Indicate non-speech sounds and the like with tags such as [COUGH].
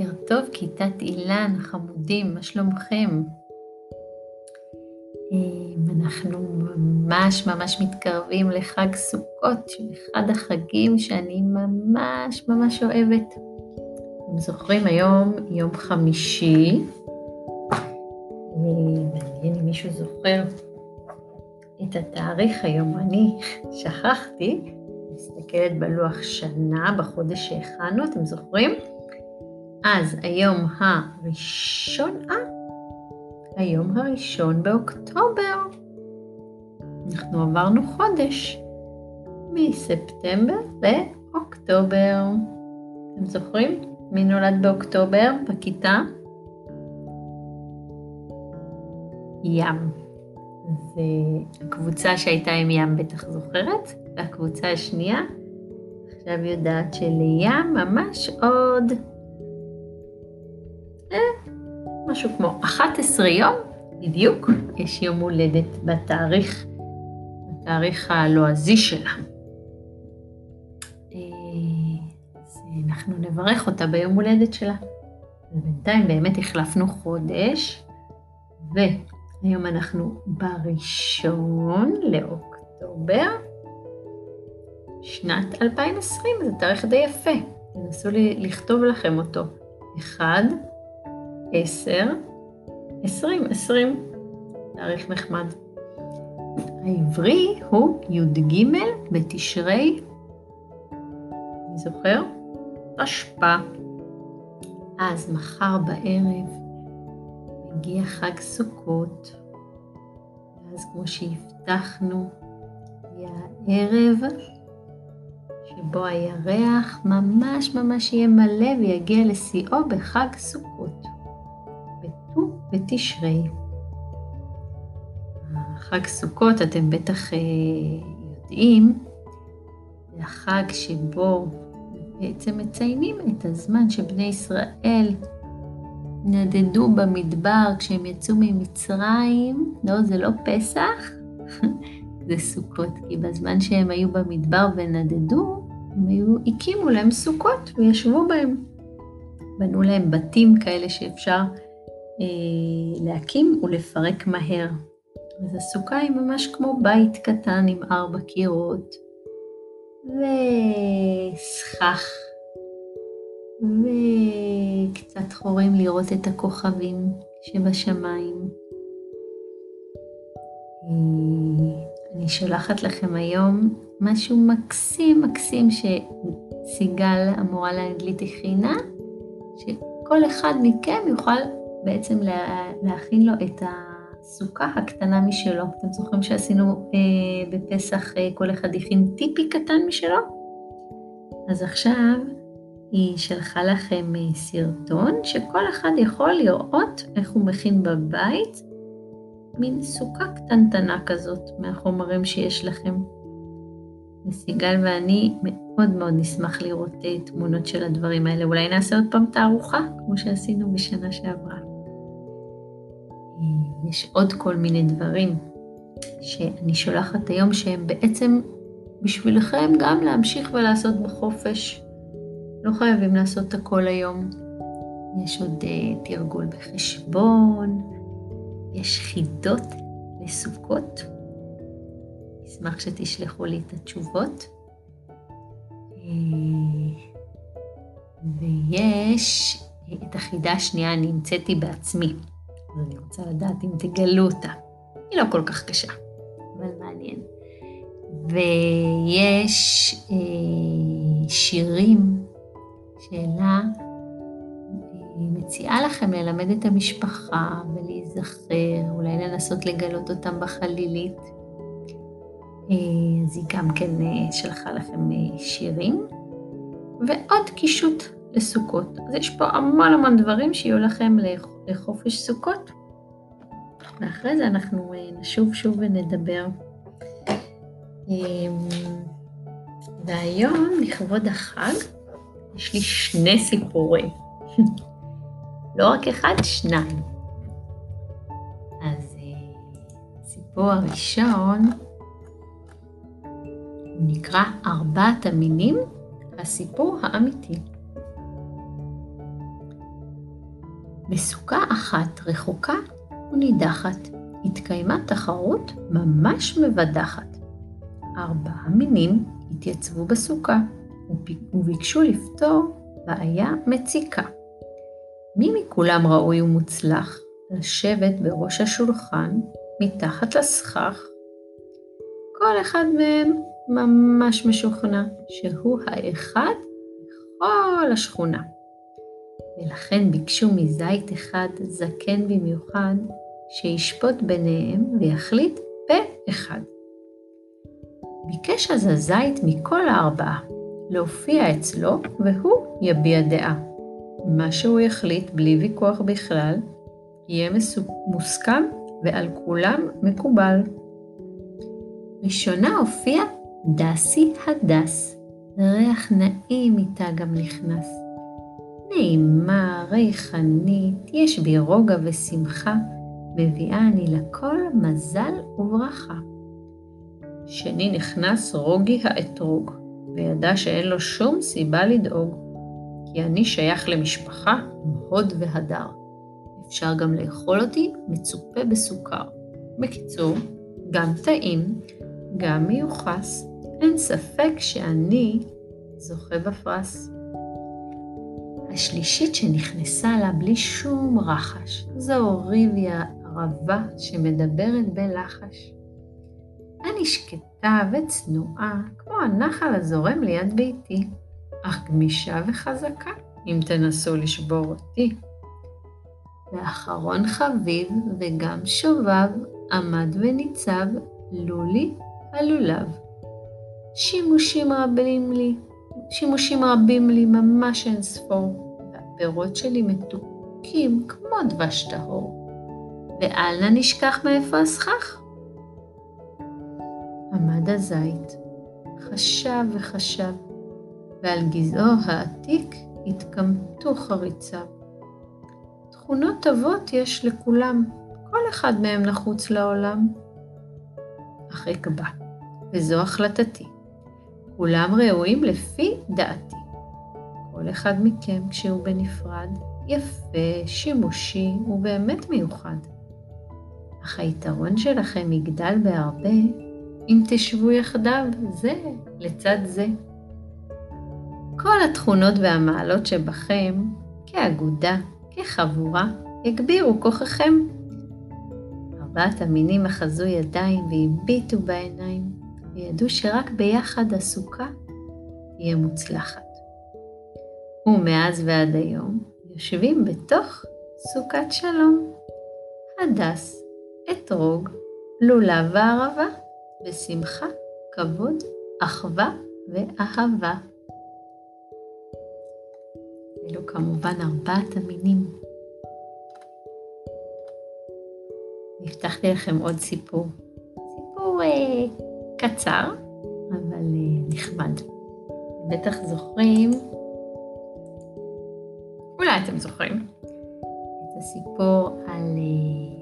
בוקר טוב, כיתת אילן, חמודים, מה שלומכם? אה, אנחנו ממש ממש מתקרבים לחג סוכות, שהוא אחד החגים שאני ממש ממש אוהבת. אתם זוכרים, היום יום חמישי, אה, מעניין אם מישהו זוכר את התאריך היום, אני שכחתי, מסתכלת בלוח שנה, בחודש שהכנו, אתם זוכרים? אז היום הראשון, אה, היום הראשון באוקטובר. אנחנו עברנו חודש מספטמבר לאוקטובר. אתם זוכרים מי נולד באוקטובר בכיתה? ים. והקבוצה שהייתה עם ים בטח זוכרת, והקבוצה השנייה עכשיו יודעת שלים ממש עוד משהו כמו 11 יום בדיוק, יש יום הולדת בתאריך, בתאריך הלועזי שלה. אה, אז אנחנו נברך אותה ביום הולדת שלה. ובינתיים באמת החלפנו חודש, והיום אנחנו בראשון לאוקטובר, שנת 2020, זה תאריך די יפה. תנסו לכתוב לכם אותו. אחד, עשר, עשרים, עשרים, תאריך נחמד. העברי הוא י"ג בתשרי, אני זוכר? תשפ"א. אז מחר בערב מגיע חג סוכות, ואז כמו שהבטחנו, יהיה הערב שבו הירח ממש ממש יהיה מלא ויגיע לשיאו בחג סוכות. בתשרי. חג סוכות, אתם בטח אה, יודעים, זה החג שבו בעצם מציינים את הזמן שבני ישראל נדדו במדבר כשהם יצאו ממצרים. לא, זה לא פסח, [LAUGHS] זה סוכות, כי בזמן שהם היו במדבר ונדדו, הם היו, הקימו להם סוכות וישבו בהם. בנו להם בתים כאלה שאפשר להקים ולפרק מהר. אז הסוכה היא ממש כמו בית קטן עם ארבע קירות, וסכך, וקצת חורים לראות את הכוכבים שבשמיים. אה, אני שולחת לכם היום משהו מקסים מקסים שסיגל המורה לאנגלית הכינה, שכל אחד מכם יוכל בעצם להכין לו את הסוכה הקטנה משלו. אתם זוכרים שעשינו אה, בפסח, אה, כל אחד הכין טיפי קטן משלו? אז עכשיו היא שלחה לכם אה, סרטון שכל אחד יכול לראות איך הוא מכין בבית מין סוכה קטנטנה כזאת מהחומרים שיש לכם. וסיגל ואני מאוד מאוד נשמח לראות אה, תמונות של הדברים האלה. אולי נעשה עוד פעם תערוכה, כמו שעשינו בשנה שעברה. יש עוד כל מיני דברים שאני שולחת היום שהם בעצם בשבילכם גם להמשיך ולעשות בחופש. לא חייבים לעשות הכל היום. יש עוד uh, תרגול בחשבון, יש חידות לסוכות. אשמח שתשלחו לי את התשובות. אה, ויש את החידה השנייה, אני המצאתי בעצמי. אז אני רוצה לדעת אם תגלו אותה. היא לא כל כך קשה, אבל מעניין. ויש אה, שירים שאלה אה, מציעה לכם ללמד את המשפחה ולהיזכר, אולי לנסות לגלות אותם בחלילית. אה, אז היא גם כן אה, שלחה לכם אה, שירים. ועוד קישוט לסוכות. אז יש פה המון המון דברים שיהיו לכם לחופש סוכות. ואחרי זה אנחנו אה, נשוב שוב ונדבר. אמ, והיום, לכבוד החג, יש לי שני סיפורים. [LAUGHS] לא רק אחד, שניים. אז הסיפור אה, הראשון נקרא ארבעת המינים, הסיפור האמיתי. בסוכה אחת רחוקה ונידחת התקיימה תחרות ממש מבדחת. ארבעה מינים התייצבו בסוכה וביקשו לפתור בעיה מציקה. מי מכולם ראוי ומוצלח לשבת בראש השולחן מתחת לסכך? כל אחד מהם ממש משוכנע שהוא האחד בכל השכונה. ולכן ביקשו מזית אחד זקן במיוחד, שישפוט ביניהם ויחליט פה אחד. ביקש אז הזית מכל הארבעה להופיע אצלו והוא יביע דעה. מה שהוא יחליט בלי ויכוח בכלל, יהיה מוסכם ועל כולם מקובל. ראשונה הופיע דסי הדס, ריח נעים איתה גם נכנס. נעימה, ריחנית, יש בי רוגע ושמחה, מביאה אני לכל מזל וברכה. שני נכנס רוגי האתרוג, וידע שאין לו שום סיבה לדאוג, כי אני שייך למשפחה עם הוד והדר. אפשר גם לאכול אותי מצופה בסוכר. בקיצור, גם טעים, גם מיוחס, אין ספק שאני זוכה בפרס. השלישית שנכנסה לה בלי שום רחש, זו ריביה ערבה שמדברת בלחש. אני שקטה וצנועה, כמו הנחל הזורם ליד ביתי, אך גמישה וחזקה, אם תנסו לשבור אותי. ואחרון חביב וגם שובב עמד וניצב לולי הלולב. שימושים רבים לי, שימושים רבים לי ממש אין ספור, והפירות שלי מתוקים כמו דבש טהור. ואל נא נשכח מאיפה הסכך. עמד הזית, חשב וחשב, ועל גזעו העתיק התקמטו חריציו. תכונות טובות יש לכולם, כל אחד מהם נחוץ לעולם. אך אקבע, וזו החלטתי. כולם ראויים לפי דעתי. כל אחד מכם, כשהוא בנפרד, יפה, שימושי ובאמת מיוחד. אך היתרון שלכם יגדל בהרבה אם תשבו יחדיו זה לצד זה. כל התכונות והמעלות שבכם, כאגודה, כחבורה, יגבירו כוחכם. ארבעת המינים אחזו ידיים והביטו בעיניים. וידעו שרק ביחד הסוכה תהיה מוצלחת. ומאז ועד היום יושבים בתוך סוכת שלום. הדס, אתרוג, לולב וערבה, בשמחה, כבוד, אחווה ואהבה. אלו כמובן ארבעת המינים. הבטחתי לכם עוד סיפור. קצר, אבל uh, נחמד. בטח זוכרים, אולי אתם זוכרים, את הסיפור על uh,